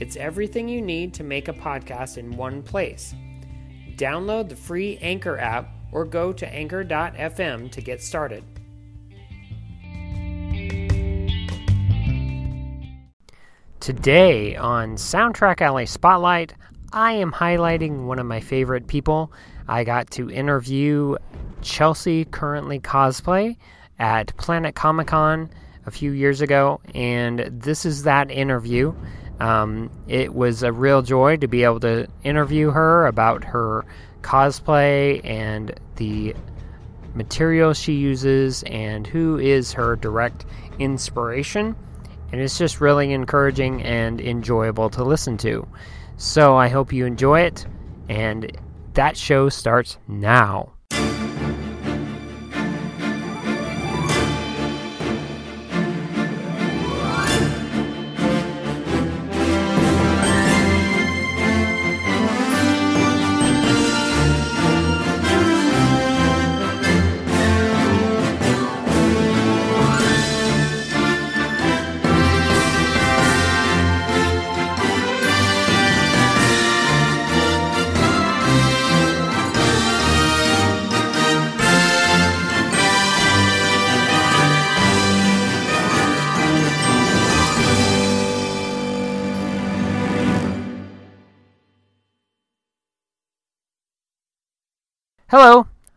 It's everything you need to make a podcast in one place. Download the free Anchor app or go to anchor.fm to get started. Today on Soundtrack Alley Spotlight, I am highlighting one of my favorite people. I got to interview Chelsey Curently Cosplay at Planet Comic Con a few years ago, and this is that interview. Um, it was a real joy to be able to interview her about her cosplay and the materials she uses and who is her direct inspiration. And it's just really encouraging and enjoyable to listen to. So I hope you enjoy it, and that show starts now.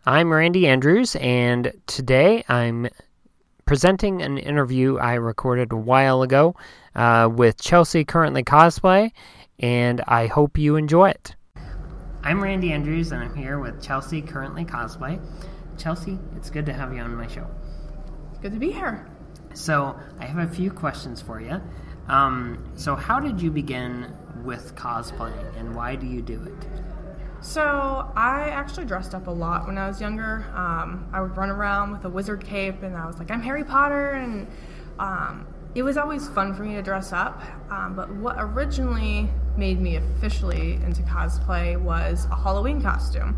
I'm Randy Andrews, and today I'm presenting an interview I recorded a while ago uh, with Chelsey Curently Cosplay, and I hope you enjoy it. I'm Randy Andrews, and I'm here with Chelsey Curently Cosplay. Chelsey, it's good to have you on my show. It's Good to be here. So, I have a few questions for you. Um, so, how did you begin with cosplay, and why do you do it? So I actually dressed up a lot when I was younger. Um, I would run around with a wizard cape, and I was like, "I'm Harry Potter," and um, it was always fun for me to dress up. Um, but what originally made me officially into cosplay was a Halloween costume.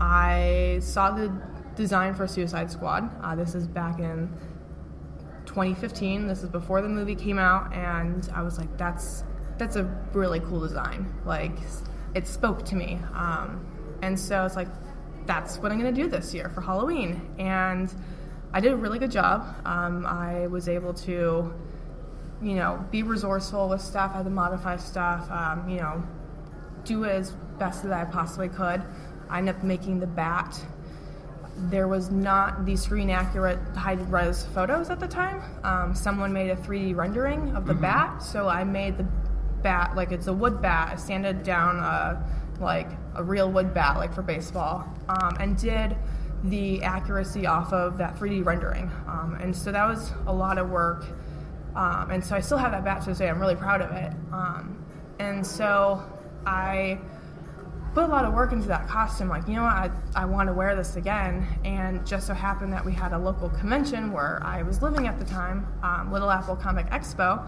I saw the design for Suicide Squad. Uh, this is back in 2015. This is before the movie came out, and I was like, "That's that's a really cool design." Like it spoke to me. Um, and so it's like, that's what I'm going to do this year for Halloween. And I did a really good job. Um, I was able to, you know, be resourceful with stuff. I had to modify stuff, um, you know, do it as best as I possibly could. I ended up making the bat. There was not the screen accurate high res photos at the time. Um, someone made a 3D rendering of the mm-hmm. bat, so I made the bat, like it's a wood bat. I sanded down a, like a real wood bat, like for baseball, um, and did the accuracy off of that 3D rendering. Um, and so that was a lot of work. Um, and so I still have that bat to this day. I'm really proud of it. Um, and so I put a lot of work into that costume. Like, you know what, I, I want to wear this again. And just so happened that we had a local convention where I was living at the time, um, Little Apple Comic Expo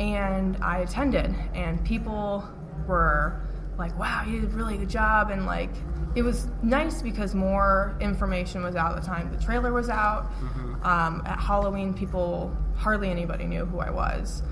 and I attended, and people were like, "Wow, you did a really good job," and like it was nice because more information was out at the time. The trailer was out. Mm-hmm. Um, at Halloween, people hardly anybody knew who I was,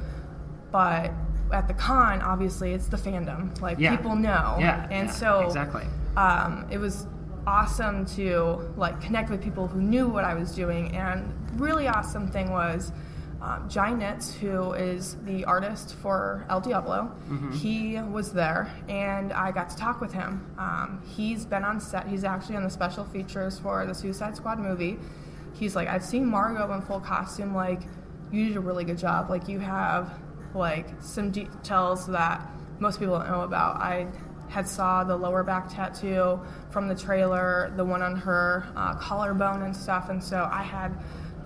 but at the con, obviously, it's the fandom. Like yeah. people know, yeah, and yeah, so exactly. Um, it was awesome to like connect with people who knew what I was doing, and really awesome thing was um, Jai Nitz, who is the artist for El Diablo, mm-hmm. he was there, and I got to talk with him. Um, he's been on set. He's actually on the special features for the Suicide Squad movie. He's like, I've seen Margot in full costume. Like, you did a really good job. Like, you have like some details that most people don't know about. I had saw the lower back tattoo from the trailer, the one on her uh, collarbone and stuff, and so I had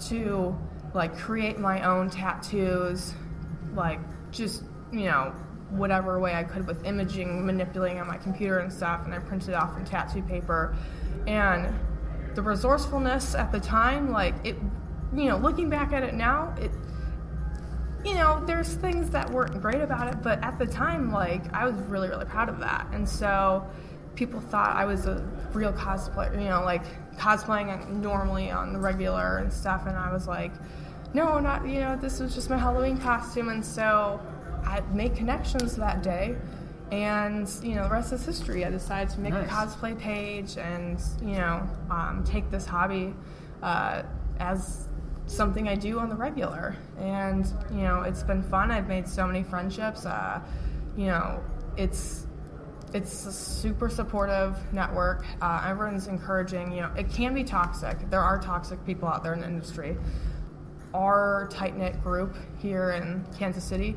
to like create my own tattoos, like just, you know, whatever way I could with imaging, manipulating on my computer and stuff, and I printed it off in tattoo paper. And the resourcefulness at the time, like it, you know, looking back at it now, it, you know, there's things that weren't great about it, but at the time, like I was really, really proud of that. And so people thought I was a real cosplayer, you know, like cosplaying normally on the regular and stuff, and I was like, no, not, you know, this was just my Halloween costume. And so I made connections that day. And, you know, the rest is history. I decided to make Nice. a cosplay page and, you know, um, take this hobby uh, as something I do on the regular. And, you know, it's been fun. I've made so many friendships. Uh, you know, it's it's a super supportive network. Uh, everyone's encouraging. You know, it can be toxic. There are toxic people out there in the industry. Our tight knit group here in Kansas City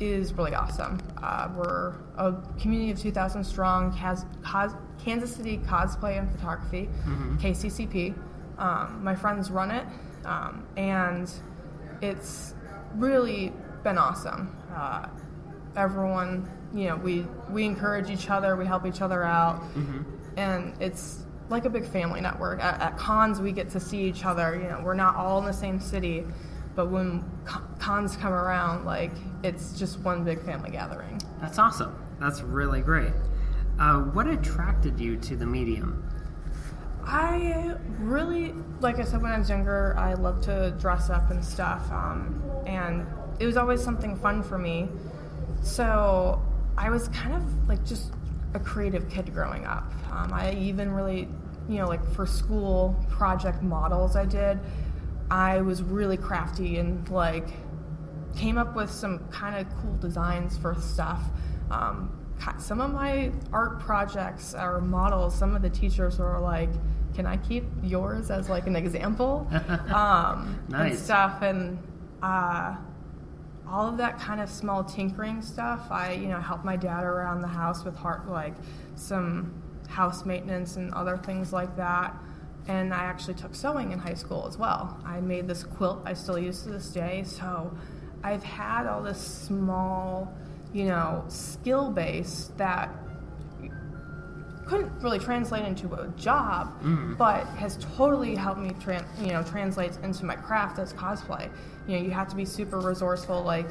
is really awesome. Uh, we're a community of 2,000 strong. Cas- cos- Kansas City Cosplay and Photography, KCCP. Um, my friends run it, um, and it's really been awesome. Uh, everyone, you know, we we encourage each other, we help each other out, and it's like a big family network. At, at cons, we get to see each other. You know, we're not all in the same city, but when cons come around, like it's just one big family gathering. That's awesome. That's really great. Uh, what attracted you to the medium? I really, like I said, when I was younger, I loved to dress up and stuff, um, and it was always something fun for me. So I was kind of like just a creative kid growing up. Um, I even really, you know, like for school project models I did, I was really crafty and like came up with some kind of cool designs for stuff. Um, some of my art projects or models, some of the teachers were like, "Can I keep yours as like an example?" um, and Nice. stuff, and uh, all of that kind of small tinkering stuff. I, you know, helped my dad around the house with heart, like some house maintenance and other things like that. And I actually took sewing in high school as well. I made this quilt I still use to this day. So I've had all this small, you know, skill base that couldn't really translate into a job, but has totally helped me, tran- you know, translate into my craft as cosplay. You know, you have to be super resourceful. Like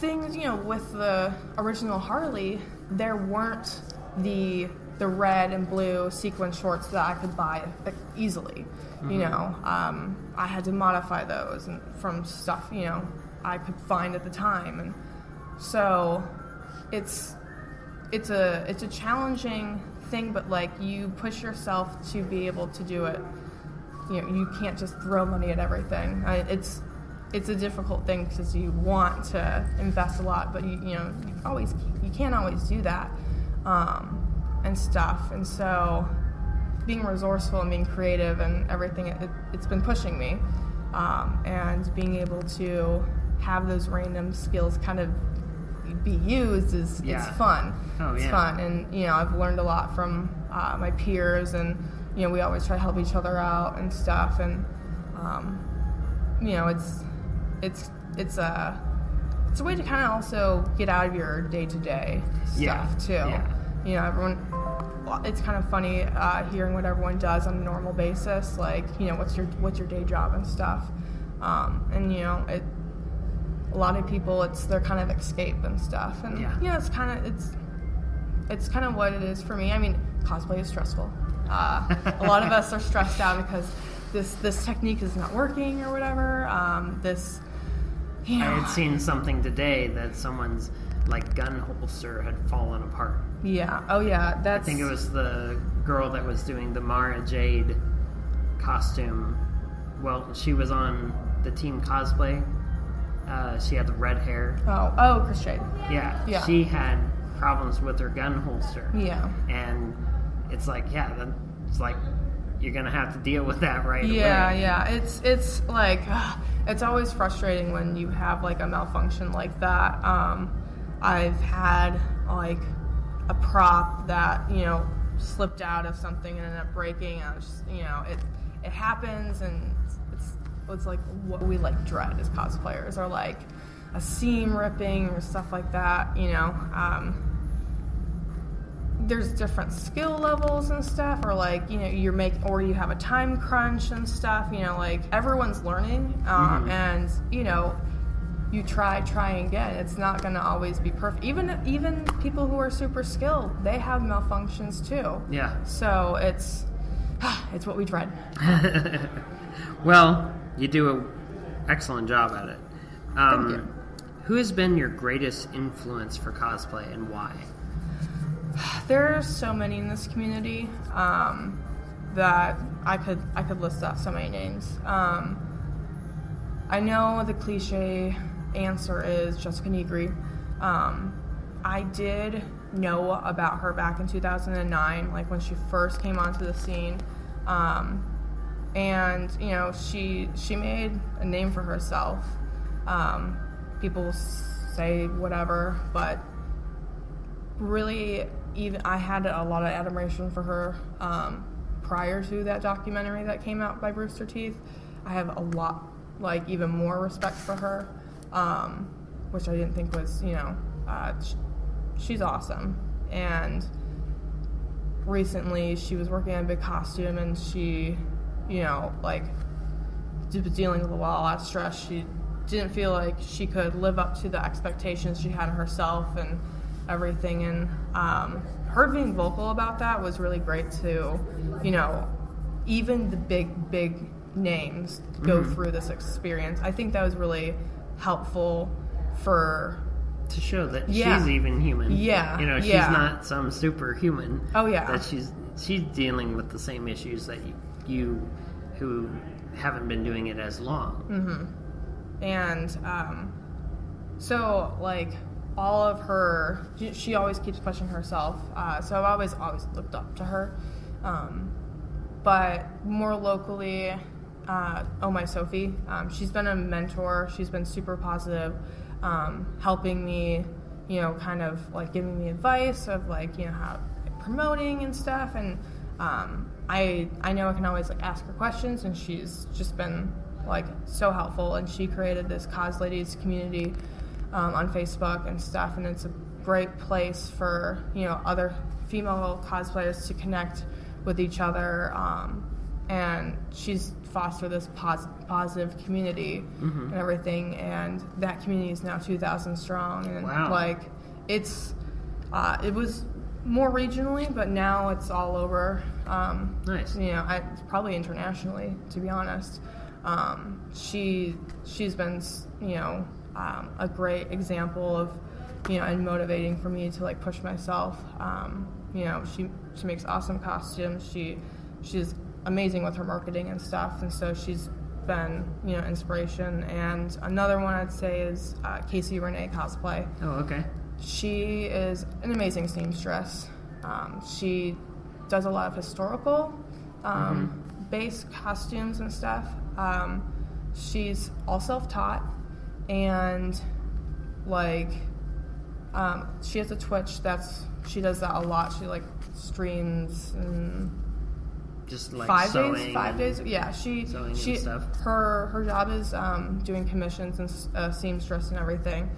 things, you know, with the original Harley, there weren't the the red and blue sequin shorts that I could buy easily. You know, um, I had to modify those and from stuff you know I could find at the time, and so it's it's a it's a challenging thing, but like you push yourself to be able to do it. You know, you can't just throw money at everything. I, it's it's a difficult thing because you want to invest a lot, but you you know you always you can't always do that um, and stuff. And so being resourceful and being creative and everything it, it's been pushing me um, and being able to have those random skills kind of be used is Yeah. it's fun Oh, it's yeah. fun and you know i've learned a lot from uh, my peers and you know we always try to help each other out and stuff and um, you know it's it's it's a it's a way to kind of also get out of your day-to-day stuff Yeah, too yeah. you know everyone it's kind of funny uh, hearing what everyone does on a normal basis like you know what's your what's your day job and stuff um, and you know it a lot of people it's their kind of escape and stuff and Yeah. yeah it's kind of it's it's kind of what it is for me i mean cosplay is stressful uh, a lot of us are stressed out because this this technique is not working or whatever um, this you know, I had seen something today that someone's like gun holster had fallen apart. yeah oh yeah that's I think it was the girl that was doing the Mara Jade costume. Well, she was on the team cosplay. Uh, she had the red hair. oh oh chris shade Yeah, Yeah. she had problems with her gun holster. yeah And it's like, yeah, that, it's like you're gonna have to deal with that right Yeah, away. yeah. It's it's like ugh, it's always frustrating when you have like a malfunction like that. Um, I've had like a prop that you know slipped out of something and ended up breaking. I was just, you know it it happens and it's like what we like dread as cosplayers are like a seam ripping or stuff like that. You know, um, there's different skill levels and stuff, or like you know you're make or you have a time crunch and stuff. You know, like everyone's learning, um, Mhm. and you know you try, try again. It's not going to always be perfect. Even even people who are super skilled, they have malfunctions too. Yeah. So it's it's what we dread. well, you do an excellent job at it. Um, you. Who has been your greatest influence for cosplay and why? There are so many in this community um, that I could I could list off so many names. Um, I know the cliche answer is Jessica Nigri. Um, I did know about her back in 2009, like when she first came onto the scene, um, and you know she she made a name for herself. Um, people say whatever, but really even I had a lot of admiration for her um, prior to that documentary that came out by Rooster Teeth. I have a lot, like even more respect for her, um, which I didn't think was, you know, uh, sh- she's awesome. And recently she was working on a big costume and she, you know, like dealing with a lot of stress. She didn't feel like she could live up to the expectations she had of herself and everything. And um, her being vocal about that was really great too. You know, even the big, big names go through this experience. I think that was really helpful for. To show that Yeah. she's even human. Yeah, You know, she's yeah. not some superhuman. Oh, yeah. That she's she's dealing with the same issues that you, you who haven't been doing it as long. Mm-hmm. and um, so like all of her she- always keeps pushing herself uh, so i've always always looked up to her um, but more locally uh, oh my sophie um, she's been a mentor she's been super positive um, helping me you know kind of like giving me advice of like you know how promoting and stuff and um, I I know I can always like ask her questions and she's just been like so helpful and she created this cos ladies community um, on Facebook and stuff and it's a great place for you know other female cosplayers to connect with each other um, and she's fostered this pos- positive community and everything and that community is now 2000 strong and Wow. like it's uh, it was more regionally but now it's all over um, Nice. you know I, probably internationally to be honest. Um, she she's been you know um, a great example of you know and motivating for me to like push myself. Um, you know she she makes awesome costumes. She she's amazing with her marketing and stuff and so she's been you know inspiration. And another one I'd say is uh, Casey Renee cosplay. Oh, okay. She is an amazing seamstress. Um, she does a lot of historical um, based costumes and stuff. Um, she's all self taught and like um, she has a Twitch that's she does that a lot. She like streams and Just like five days five days yeah she she stuff. her her job is um, doing commissions and uh, seamstress and everything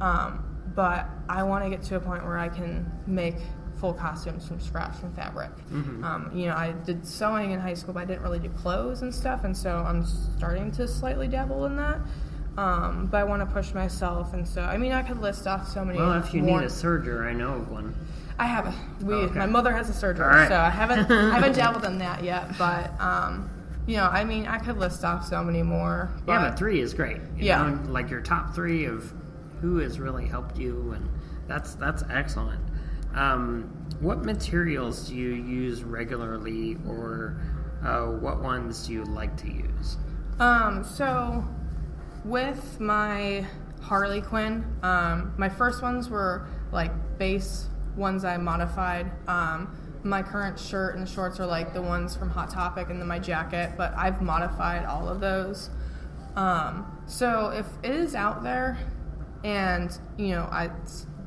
um, but i want to get to a point where i can make full costumes from scratch from fabric Mm-hmm. um, you know i did sewing in high school but i didn't really do clothes and stuff and so i'm starting to slightly dabble in that um, but i want to push myself and so i mean i could list off so many Well, if you more- need a serger, I know of one. I have a we. Oh, okay. My mother has a surgery, All right. so I haven't I haven't dabbled in that yet. But um, you know, I mean, I could list off so many more. But, yeah, but three is great. You Yeah. know, like your top three of who has really helped you, and that's that's excellent. Um, what materials do you use regularly, or uh, what ones do you like to use? Um, so with my Harley Quinn, um, my first ones were like base ones I modified. Um, my current shirt and shorts are like the ones from Hot Topic, and then my jacket. But I've modified all of those. Um, so if it is out there, and you know, I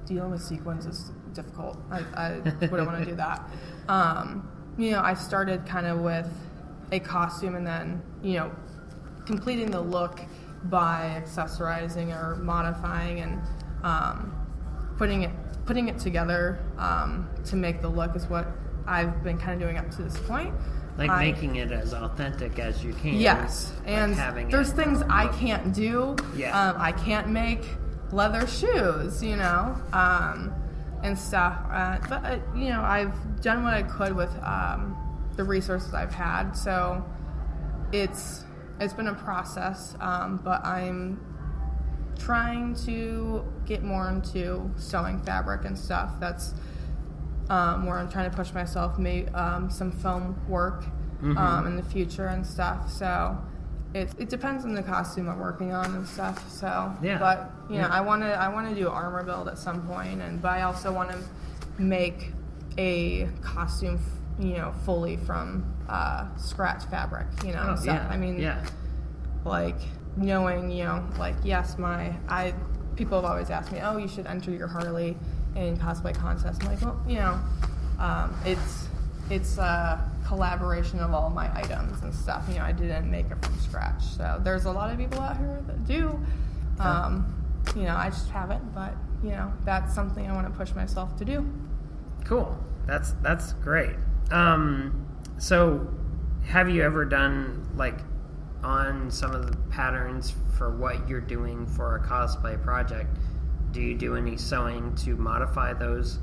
dealing with sequins is difficult. I, I wouldn't want to do that. Um, you know, I started kind of with a costume, and then you know, completing the look by accessorizing or modifying and um, putting it putting it together um, to make the look is what I've been kind of doing up to this point. Like I- making it as authentic as you can. Yes, like and having there's things I can't do. Yeah. Um, I can't make leather shoes, you know, um, and stuff. Uh, but uh, you know, I've done what I could with um, the resources I've had. So it's it's been a process, um, but I'm trying to get more into sewing fabric and stuff. That's um, where I'm trying to push myself, make um, some film work um, in the future and stuff. So it, it depends on the costume I'm working on and stuff. So Yeah. but you know, Yeah. I want to I want to do armor build at some point, and but I also want to make a costume, f- you know, fully from uh, scratch fabric. You know, Oh, stuff. yeah. I mean, yeah. like knowing you know like yes my i people have always asked me oh you should enter your harley in cosplay contests i'm like well you know um, it's it's a collaboration of all my items and stuff you know i didn't make it from scratch so there's a lot of people out here that do um, you know i just haven't but you know that's something i want to push myself to do Cool. That's that's great. Um, so, have you ever done like on some of the patterns for what you're doing for a cosplay project? Do you do any sewing to modify those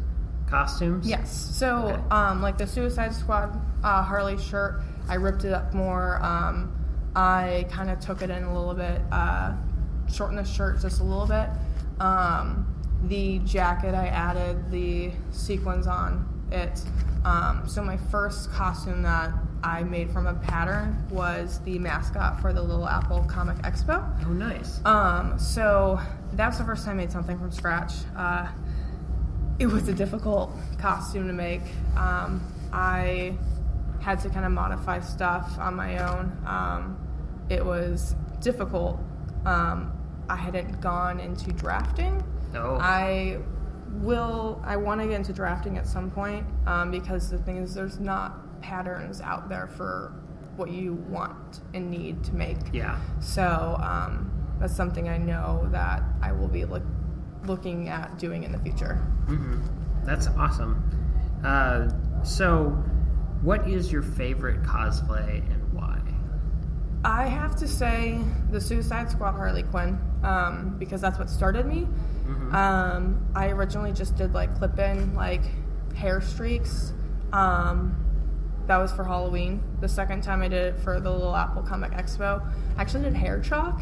costumes? Yes. So, Okay. um, like the Suicide Squad uh, Harley shirt, I ripped it up more. Um, I kind of took it in a little bit, uh, shortened the shirt just a little bit. Um, the jacket, I added the sequins on it. Um, so, my first costume that I made from a pattern was the mascot for the Little Apple Comic Expo. Oh, nice. Um, so that was the first time I made something from scratch. Uh, it was a difficult costume to make. Um, I had to kind of modify stuff on my own. Um, it was difficult. Um, I hadn't gone into drafting. Oh. I will. I want to get into drafting at some point um, because the thing is, there's not patterns out there for what you want and need to make. yeah. So um, that's something I know that I will be look, looking at doing in the future. hmm That's awesome. Uh, so, what is your favorite cosplay and why? I have to say the Suicide Squad Harley Quinn um, because that's what started me. Um, I originally just did like clip in like hair streaks. Um, that was for Halloween. The second time I did it for the Little Apple Comic Expo, I actually did hair chalk,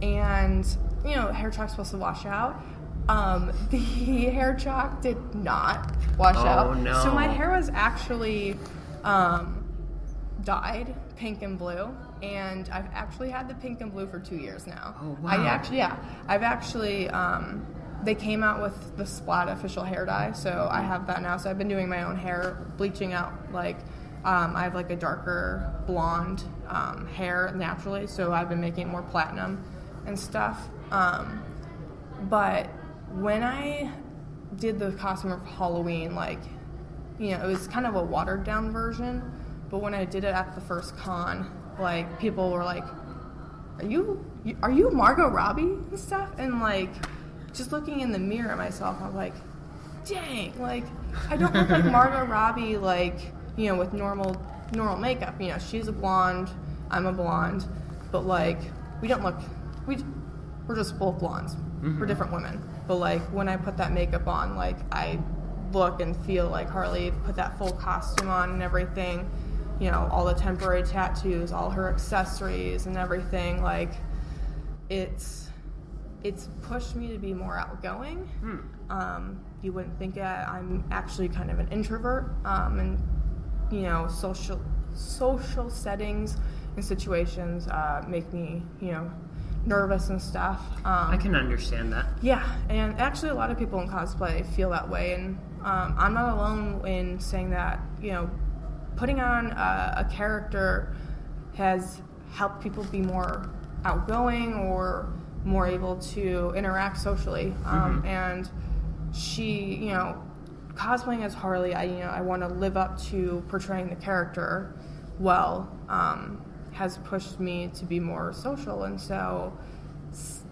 and you know hair chalk's supposed to wash out. Um, the hair chalk did not wash Oh, out, no. so my hair was actually um, dyed pink and blue and i've actually had the pink and blue for two years now. Oh, i wow. actually yeah. I've actually um, they came out with the splat official hair dye so i have that now. So i've been doing my own hair bleaching out like um, i have like a darker blonde um, hair naturally so i've been making more platinum and stuff. Um, but when i did the costume for halloween like you know, it was kind of a watered down version. But when I did it at the first con, like people were like, "Are you, are you Margot Robbie and stuff?" And like, just looking in the mirror at myself, I'm like, "Dang!" Like, I don't look like Margot Robbie, like you know, with normal normal makeup. You know, she's a blonde, I'm a blonde, but like, we don't look, we we're just both blondes. We're mm-hmm. different women. But like when I put that makeup on, like I look and feel like Harley put that full costume on and everything. You know, all the temporary tattoos, all her accessories and everything. Like it's it's pushed me to be more outgoing. Um, you wouldn't think that I'm actually kind of an introvert, um, and you know, social social settings and situations uh, make me, you know, nervous and stuff. Um, I can understand that. yeah, and actually, a lot of people in cosplay feel that way, and um, I'm not alone in saying that. You know, putting on a, a character has helped people be more outgoing or more able to interact socially. Um, And she, you know, cosplaying as Harley, I you know I want to live up to portraying the character well. Um, has pushed me to be more social, and so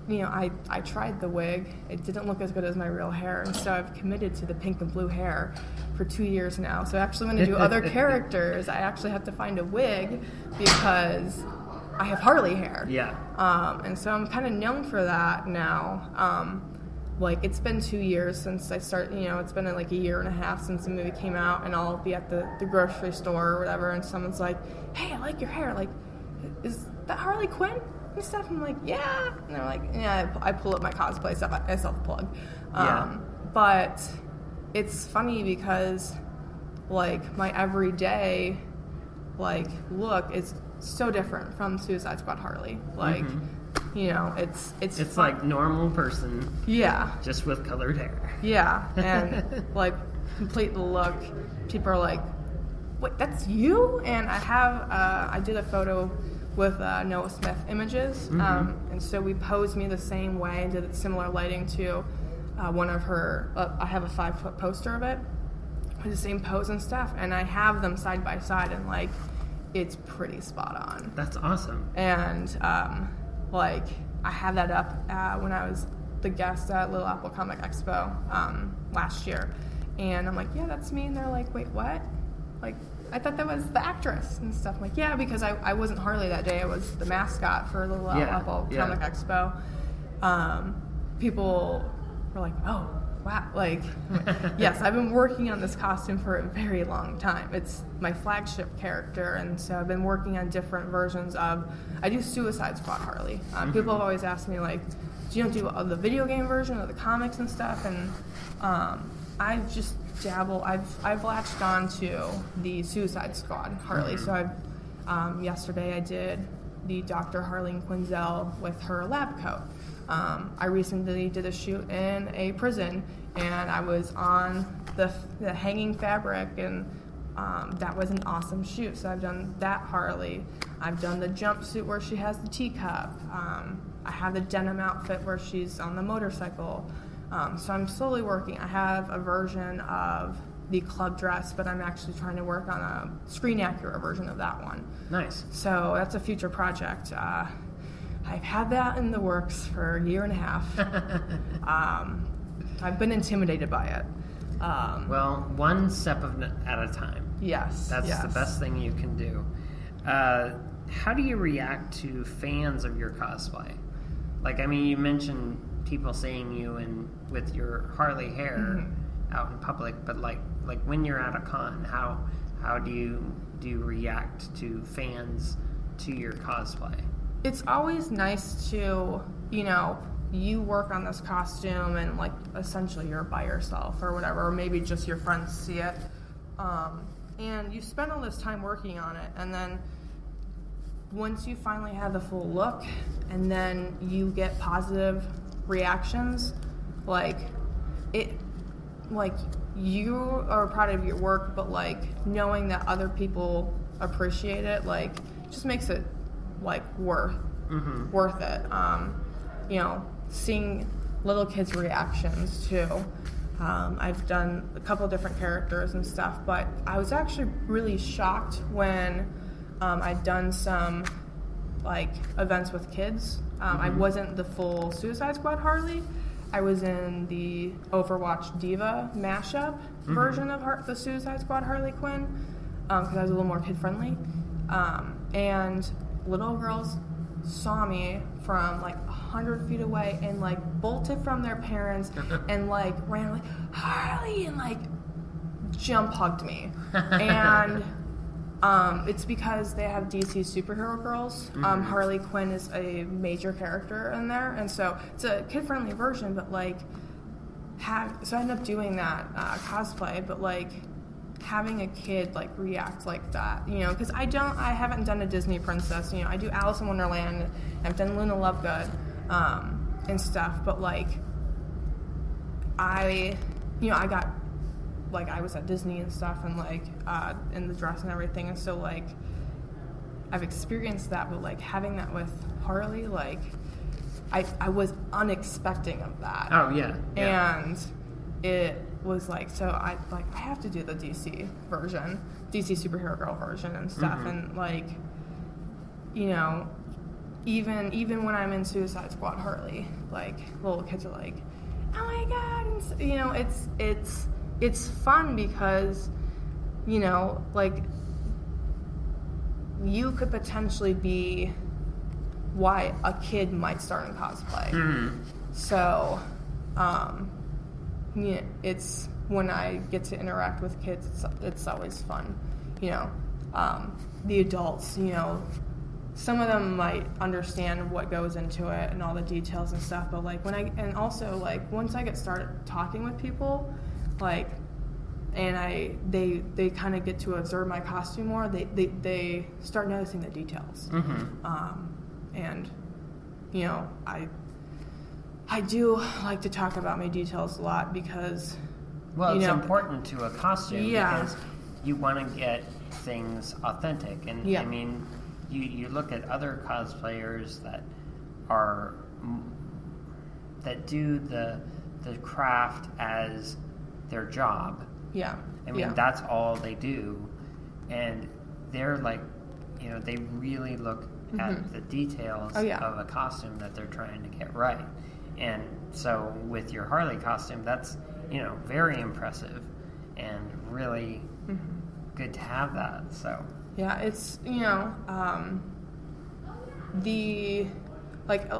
you know, I, I tried the wig. It didn't look as good as my real hair, and so I've committed to the pink and blue hair for two years now. So actually, when I do other characters, I actually have to find a wig because I have Harley hair. Yeah. Um, and so I'm kind of known for that now. Um, like it's been two years since I started, you know, it's been like a year and a half since the movie came out, and I'll be at the, the grocery store or whatever, and someone's like, "Hey, I like your hair. Like, is that Harley Quinn?" And stuff. I'm like, "Yeah," and they're like, "Yeah." I, I pull up my cosplay stuff. I, self plug. Um, Yeah. But it's funny because, like, my everyday like look is so different from Suicide Squad Harley. Like, you know, it's it's Mm-hmm. It's fun- like normal person, yeah, just with colored hair. yeah, and like complete the look. People are like, "Wait, that's you?" And I have uh, I did a photo with uh, Noah Smith Images, um, and so we posed me the same way and did similar lighting to uh, one of her. Uh, I have a five foot poster of it with the same pose and stuff, and I have them side by side, and like it's pretty spot on That's awesome. and um, like I had that up uh, when I was the guest at Little Apple Comic Expo um, last year, and I'm like, yeah, that's me, and they're like, wait, what? Like, I thought that was the actress and stuff. I'm like, yeah, because I, I wasn't Harley that day. I was the mascot for the Little Yeah, Apple yeah. Comic Expo. Um, people were like, oh, wow. Like, yes, I've been working on this costume for a very long time. It's my flagship character, and so I've been working on different versions of. I do Suicide Squad Harley. Um, People have always asked me, like, do you do uh, the video game version of the comics and stuff? And um, I've just dabble. I've I've latched on to the Suicide Squad Harley. So I've um, yesterday I did the Dr. Harleen Quinzel with her lab coat. Um, I recently did a shoot in a prison, and I was on the, the hanging fabric, and um, that was an awesome shoot. So I've done that Harley. I've done the jumpsuit where she has the teacup. Um, I have the denim outfit where she's on the motorcycle. Um, so I'm slowly working. I have a version of the club dress, but I'm actually trying to work on a screen accurate version of that one. Nice. So that's a future project. Uh, I've had that in the works for a year and a half. um, I've been intimidated by it. Um, Well, one step of at a time. yes, That's yes. the best thing you can do. Uh, how do you react to fans of your cosplay? Like, I mean, you mentioned people seeing you in with your Harley hair Mm-hmm. out in public, but like, like when you're at a con, how how do you do you react to fans to your cosplay? it's always nice to, you know, you work on this costume and like essentially you're by yourself or whatever, or maybe just your friends see it. Um, and you spend all this time working on it, and then once you finally have the full look, and then you get positive reactions, like it, like you are proud of your work, but like knowing that other people appreciate it, like just makes it like worth Mm-hmm. worth it. Um, you know, seeing little kids' reactions too. Um, I've done a couple different characters and stuff, but I was actually really shocked when um, I'd done some like events with kids. Um, I wasn't the full Suicide Squad Harley. I was in the Overwatch D.Va mashup version of Har- the Suicide Squad Harley Quinn because I was a little more kid friendly. Um, and little girls saw me from like a hundred feet away and like bolted from their parents and like ran like Harley and like jump hugged me. and um, it's because they have DC superhero girls. Um, Harley Quinn is a major character in there, and so it's a kid-friendly version. But like, have so I ended up doing that uh, cosplay, but like having a kid like react like that, you know, because I don't, I haven't done a Disney princess. You know, I do Alice in Wonderland, I've done Luna Lovegood, um, and stuff. But like, I, you know, I got like I was at Disney and stuff, and like uh, in the dress and everything, and so like I've experienced that, but like having that with Harley, like I I was unexpecting of that, Oh yeah, yeah. and it was like so I like I have to do the DC version, DC superhero girl version and stuff, Mhm. and like you know even even when I'm in Suicide Squad Harley, like little kids are like, "Oh my god!" And, you know, it's it's it's fun because you know, like you could potentially be why a kid might start in cosplay. Mm-hmm. So, um, yeah, it's when I get to interact with kids, it's, it's always fun. You know, um, the adults, you know, some of them might understand what goes into it and all the details and stuff, but like when I, and also like once I get started talking with people, like, and I, they, they kind of get to observe my costume more, they, they, they start noticing the details. Mm-hmm. Um, and, you know, I, I do like to talk about my details a lot because Well, it's know, important to a costume Yeah. because you want to get things authentic. And Yeah. I mean, you, you look at other cosplayers that are that do the the craft as their job. Yeah. I mean, yeah. that's all they do, and they're like, you know, they really look at the details Oh, yeah. of a costume that they're trying to get right. And so, with your Harley costume, that's you know very impressive and really Mm-hmm. good to have that. So, Yeah, it's you know um, the like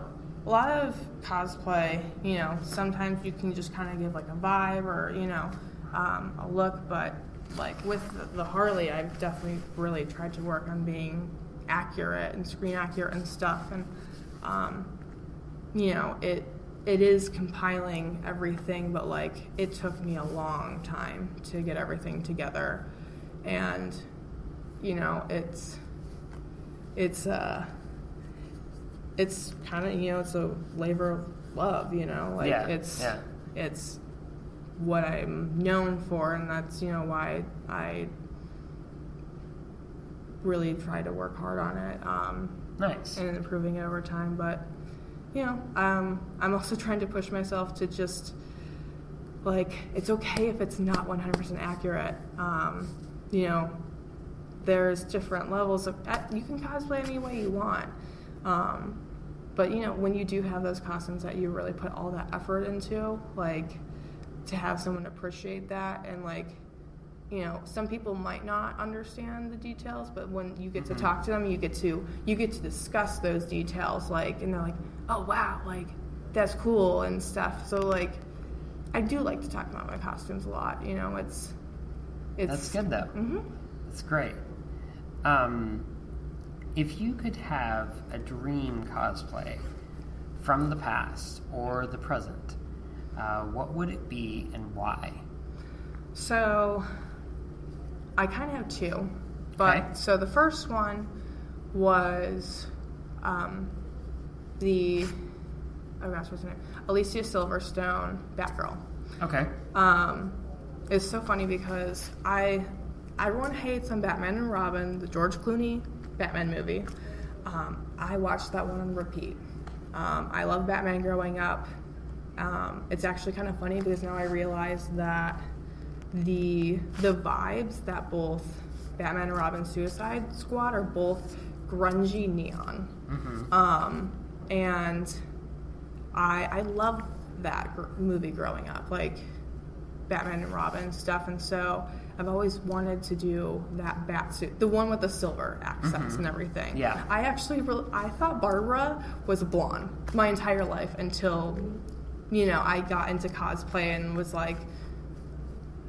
a, lot of cosplay. You know, sometimes you can just kind of give like a vibe or you know um, a look, but like with the, the Harley, I've definitely really tried to work on being accurate and screen accurate and stuff, and um, you know it it is compiling everything, but like it took me a long time to get everything together, and you know it's it's uh it's kind of you know it's a labor of love you know like Yeah, it's yeah. it's what i'm known for and that's you know why i really try to work hard on it um nice. and improving it over time. But you know, um, I'm also trying to push myself to just like it's okay if it's not 100% accurate. Um, you know, there's different levels of uh, you can cosplay any way you want. Um, but you know, when you do have those costumes that you really put all that effort into, like to have someone appreciate that and like you know some people might not understand the details but when you get to talk to them you get to you get to discuss those details like and they're like oh wow like that's cool and stuff so like i do like to talk about my costumes a lot you know it's it's That's good though. mm-hmm. That's great. Um, if you could have a dream cosplay from the past or the present, uh, what would it be and why? So I kind of have two, but Okay. so the first one was um, the oh gosh, what's her name? Alicia Silverstone, Batgirl. Okay. Um, it's so funny because I everyone hates on Batman and Robin, the George Clooney Batman movie. Um, I watched that one on repeat. Um, I love Batman growing up. Um, it's actually kind of funny because now I realize that the the vibes that both Batman and Robin Suicide Squad are both grungy neon. Um, and I I love that gr- movie growing up, like Batman and Robin stuff, and so I've always wanted to do that bat suit, the one with the silver accents and everything. Yeah. I actually re- I thought Barbara was blonde my entire life until you know I got into cosplay and was like,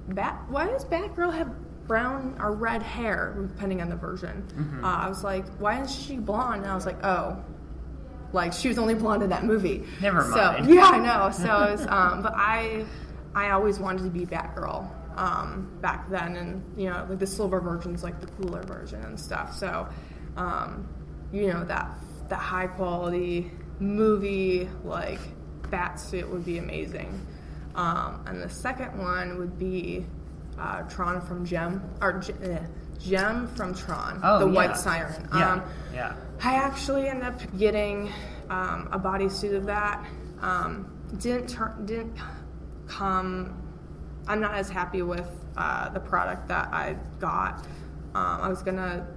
Bat. Why does Batgirl have brown or red hair, depending on the version? Uh, I was like, why is she blonde? And I was like, oh, like she was only blonde in that movie. Never mind. So yeah, I know. So was, um, but I, I always wanted to be Batgirl um, back then, and you know, like the silver version's like the cooler version and stuff. So, um, you know, that that high quality movie like bat suit would be amazing. Um, and the second one would be uh, Tron from Gem or eh, Gem from Tron, Oh, the yeah. White Siren. Yeah. Um, yeah. I actually ended up getting um, a bodysuit of that. Um, didn't turn, didn't come. I'm not as happy with uh, the product that I got. Um, I was gonna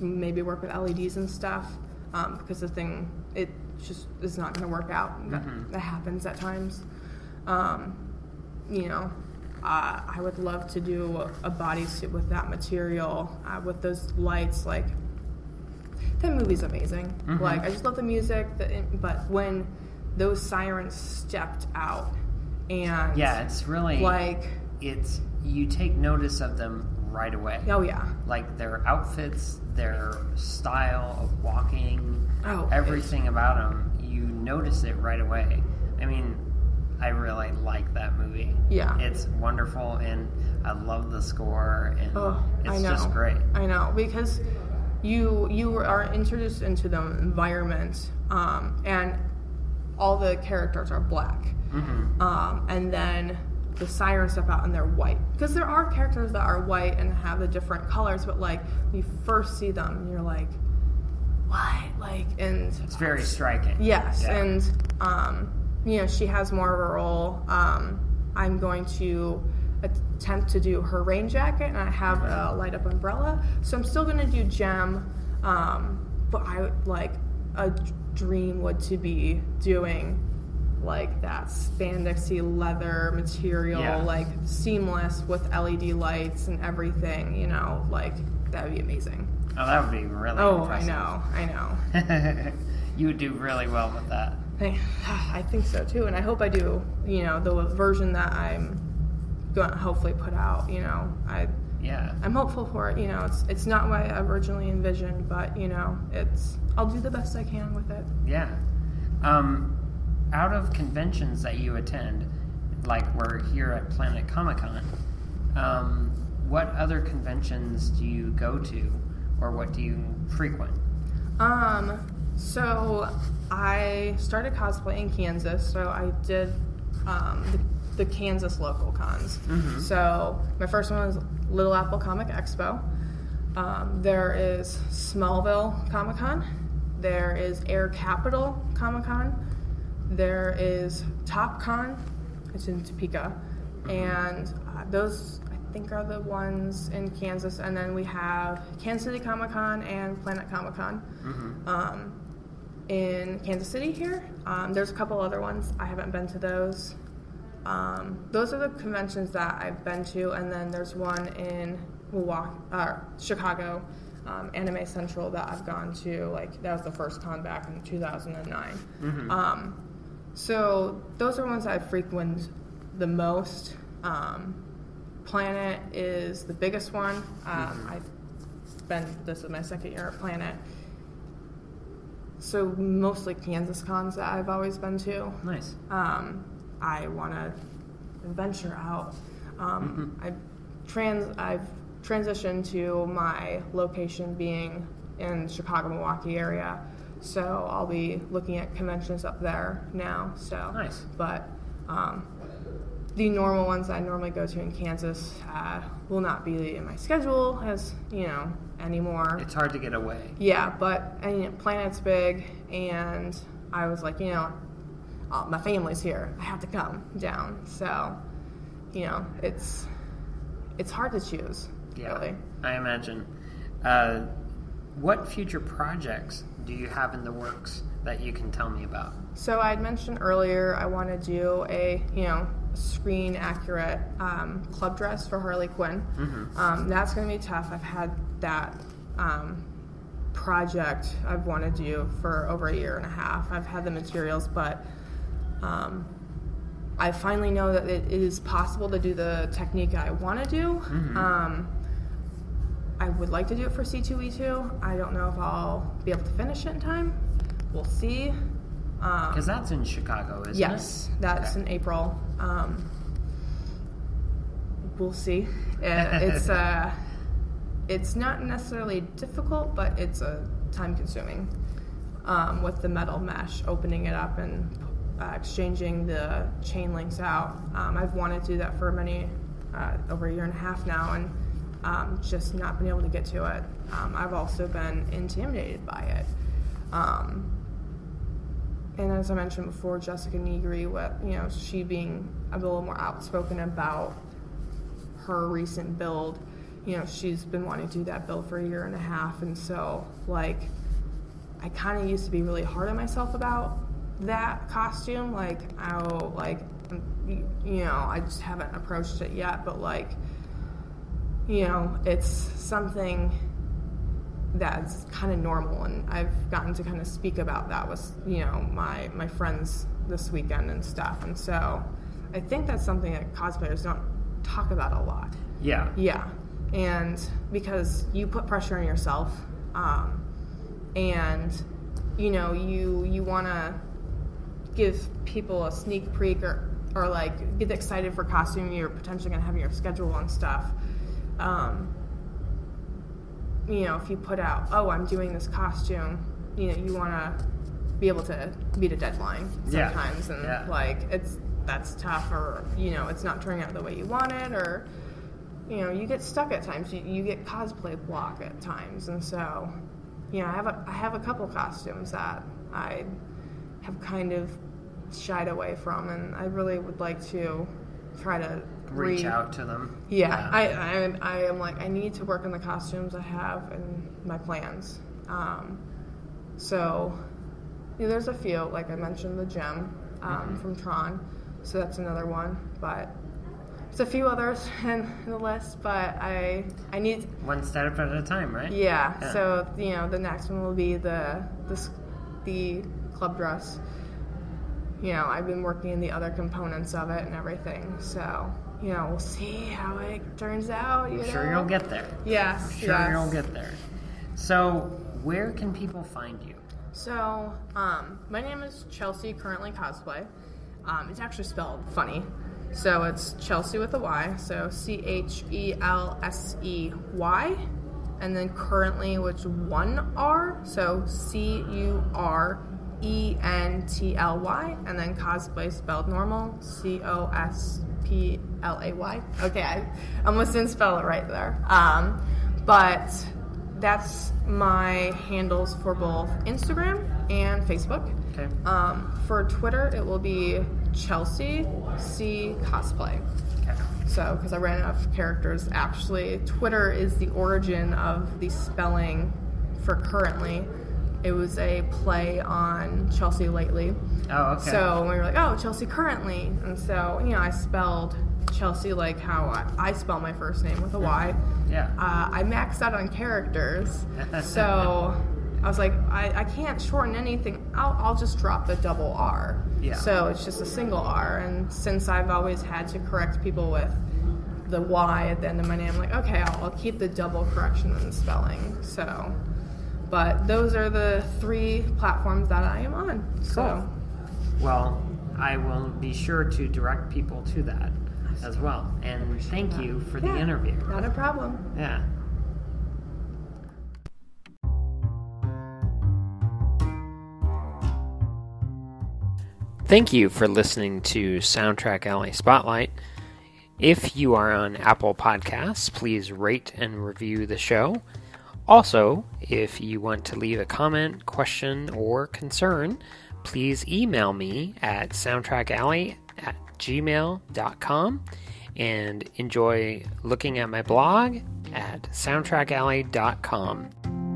maybe work with LEDs and stuff, um, because the thing it just is not going to work out. That, that happens at times. Um, you know, uh, I would love to do a, bodysuit with that material, uh, with those lights. Like that movie's amazing. Like I just love the music, the, but when those sirens stepped out and Yeah, it's really like it's you take notice of them right away. oh yeah Like their outfits, their style of walking, Oh, everything about them, you notice it right away. I mean, I really like that movie. Yeah. It's wonderful and I love the score and Oh, it's I know. just great. I know because you you are introduced into the environment, um, and all the characters are black, Mm-hmm. um, and then the sirens step out and they're white. Because there are characters that are white and have the different colors, but like you first see them, you're like, what? Like, and It's very striking. Yes, Yeah. and um, you know she has more of a role. Um, I'm going to attempt to do her rain jacket, and I have a light up umbrella. So I'm still going to do Gem, um, but I like a dream would to be doing like that spandexy leather material, Yeah. like seamless with LED lights and everything. You know, like that would be amazing. Oh, that would be really Oh, impressive. I know, I know. you would do really well with that. I, I think so too, and I hope I do. You know, the version that I'm going to hopefully put out. You know, I Yeah. I'm hopeful for it. You know, it's it's not what I originally envisioned, but you know, it's I'll do the best I can with it. Yeah. Um, out of conventions that you attend, like we're here at Planet Comic Con, um, what other conventions do you go to, or what do you frequent? Um, so I started cosplay in Kansas, so I did um, the, the Kansas local cons. So my first one was Little Apple Comic Expo. Um, there is Smallville Comic Con. There is Air Capital Comic Con. There is Top Con, it's in Topeka, and uh, those I think are the ones in Kansas. And then we have Kansas City Comic Con and Planet Comic Con um, in Kansas City here. Um, there's a couple other ones. I haven't been to those. Um, those are the conventions that I've been to, and then there's one in Milwaukee, uh, Chicago, um, Anime Central that I've gone to. Like that was the first con back in 2009. Um, so those are ones I frequent the most. Um, Planet is the biggest one. Um, I've been this is my second year at Planet. So mostly Kansas cons that I've always been to. Nice. I want to venture out. Um, I trans I've transitioned to my location being in Chicago Milwaukee area, so I'll be looking at conventions up there now. So Nice. but um, the normal ones I normally go to in Kansas uh, will not be in my schedule as you know anymore. It's hard to get away. Yeah, but and, you know, Planet's big, and I was like, you know, uh, my family's here. I have to come down. So, you know, it's it's hard to choose. Yeah. Really. I imagine. Uh, what future projects do you have in the works that you can tell me about? So I'd mentioned earlier I want to do a you know screen accurate um, club dress for Harley Quinn. Um, that's going to be tough. I've had that um, project I've wanted to do for over a year and a half. I've had the materials, but um, I finally know that it is possible to do the technique I want to do. Um, I would like to do it for C2E2. I don't know if I'll be able to finish it in time. We'll see. Um, Because that's in Chicago, isn't it? yes, that's Okay. in April. Um, we'll see. Uh, it's uh, it's not necessarily difficult, but it's uh, time consuming um, with the metal mesh, opening it up and uh, exchanging the chain links out. Um, I've wanted to do that for many uh, over a year and a half now, and um, just not been able to get to it. Um, I've also been intimidated by it. Um, and as I mentioned before, Jessica Nigri, with you know, she being a little more outspoken about her recent build. You know, she's been wanting to do that build for a year and a half, and so like, I kind of used to be really hard on myself about that costume. Like, oh, like, you know, I just haven't approached it yet, but like, you know, it's something that's kind of normal and I've gotten to kind of speak about that with you know my my friends this weekend and stuff and so I think that's something that cosplayers don't talk about a lot yeah yeah and because you put pressure on yourself um, and you know you you want to give people a sneak peek or, or like get excited for costume you're potentially going to have in your schedule and stuff um, you know, if you put out, oh, I'm doing this costume, you know, you want to be able to meet a deadline sometimes, yeah. and yeah. like it's that's tough, or you know, it's not turning out the way you wanted, or you know, you get stuck at times. You, you get cosplay block at times, and so you know, I have a I have a couple costumes that I have kind of shied away from, and I really would like to try to reach out to them. Yeah, yeah. I, I, I am like I need to work on the costumes I have and my plans. Um, so there's a few, like I mentioned, the Gem um, mm-hmm. from Tron. So that's another one, but there's a few others in the list. But I I need one step at a time, right? Yeah, yeah. So you know the next one will be the the the club dress. You know, I've been working in the other components of it and everything. So you know, we'll see how it turns out. You I'm know? sure you'll get there. Yes. I'm sure yes. you'll get there. So, where can people find you? So, um, my name is Chelsey, Curently cosplay. Um, it's actually spelled funny. So it's Chelsey with a Y. So C H E L S E Y. And then Curently, which one R. So C U R E N T L Y. And then cosplay spelled normal. C O S P L A Y. Okay, I almost didn't spell it right there. Um, but that's my handles for both Instagram and Facebook. Okay. Um, for Twitter, it will be Chelsey C Cosplay. Okay. So, because I ran out of characters, actually, Twitter is the origin of the spelling for Curently. It was a play on Chelsea lately. Oh, okay. So we were like, oh, Chelsea currently. And so, you know, I spelled Chelsea like how I, I spell my first name with a Y. Yeah. Uh, I maxed out on characters. so I was like, I, I can't shorten anything. I'll, I'll just drop the double R. Yeah. So it's just a single R. And since I've always had to correct people with the Y at the end of my name, I'm like, okay, I'll, I'll keep the double correction in the spelling. So, but those are the three platforms that I am on. So. Cool. Well, I will be sure to direct people to that as well. And thank you for the interview. Not a problem. Yeah. Thank you for listening to Soundtrack Alley Spotlight. If you are on Apple Podcasts, please rate and review the show. Also, if you want to leave a comment, question, or concern, please email me at soundtrackalley at gmail.com and enjoy looking at my blog at soundtrackalley.com.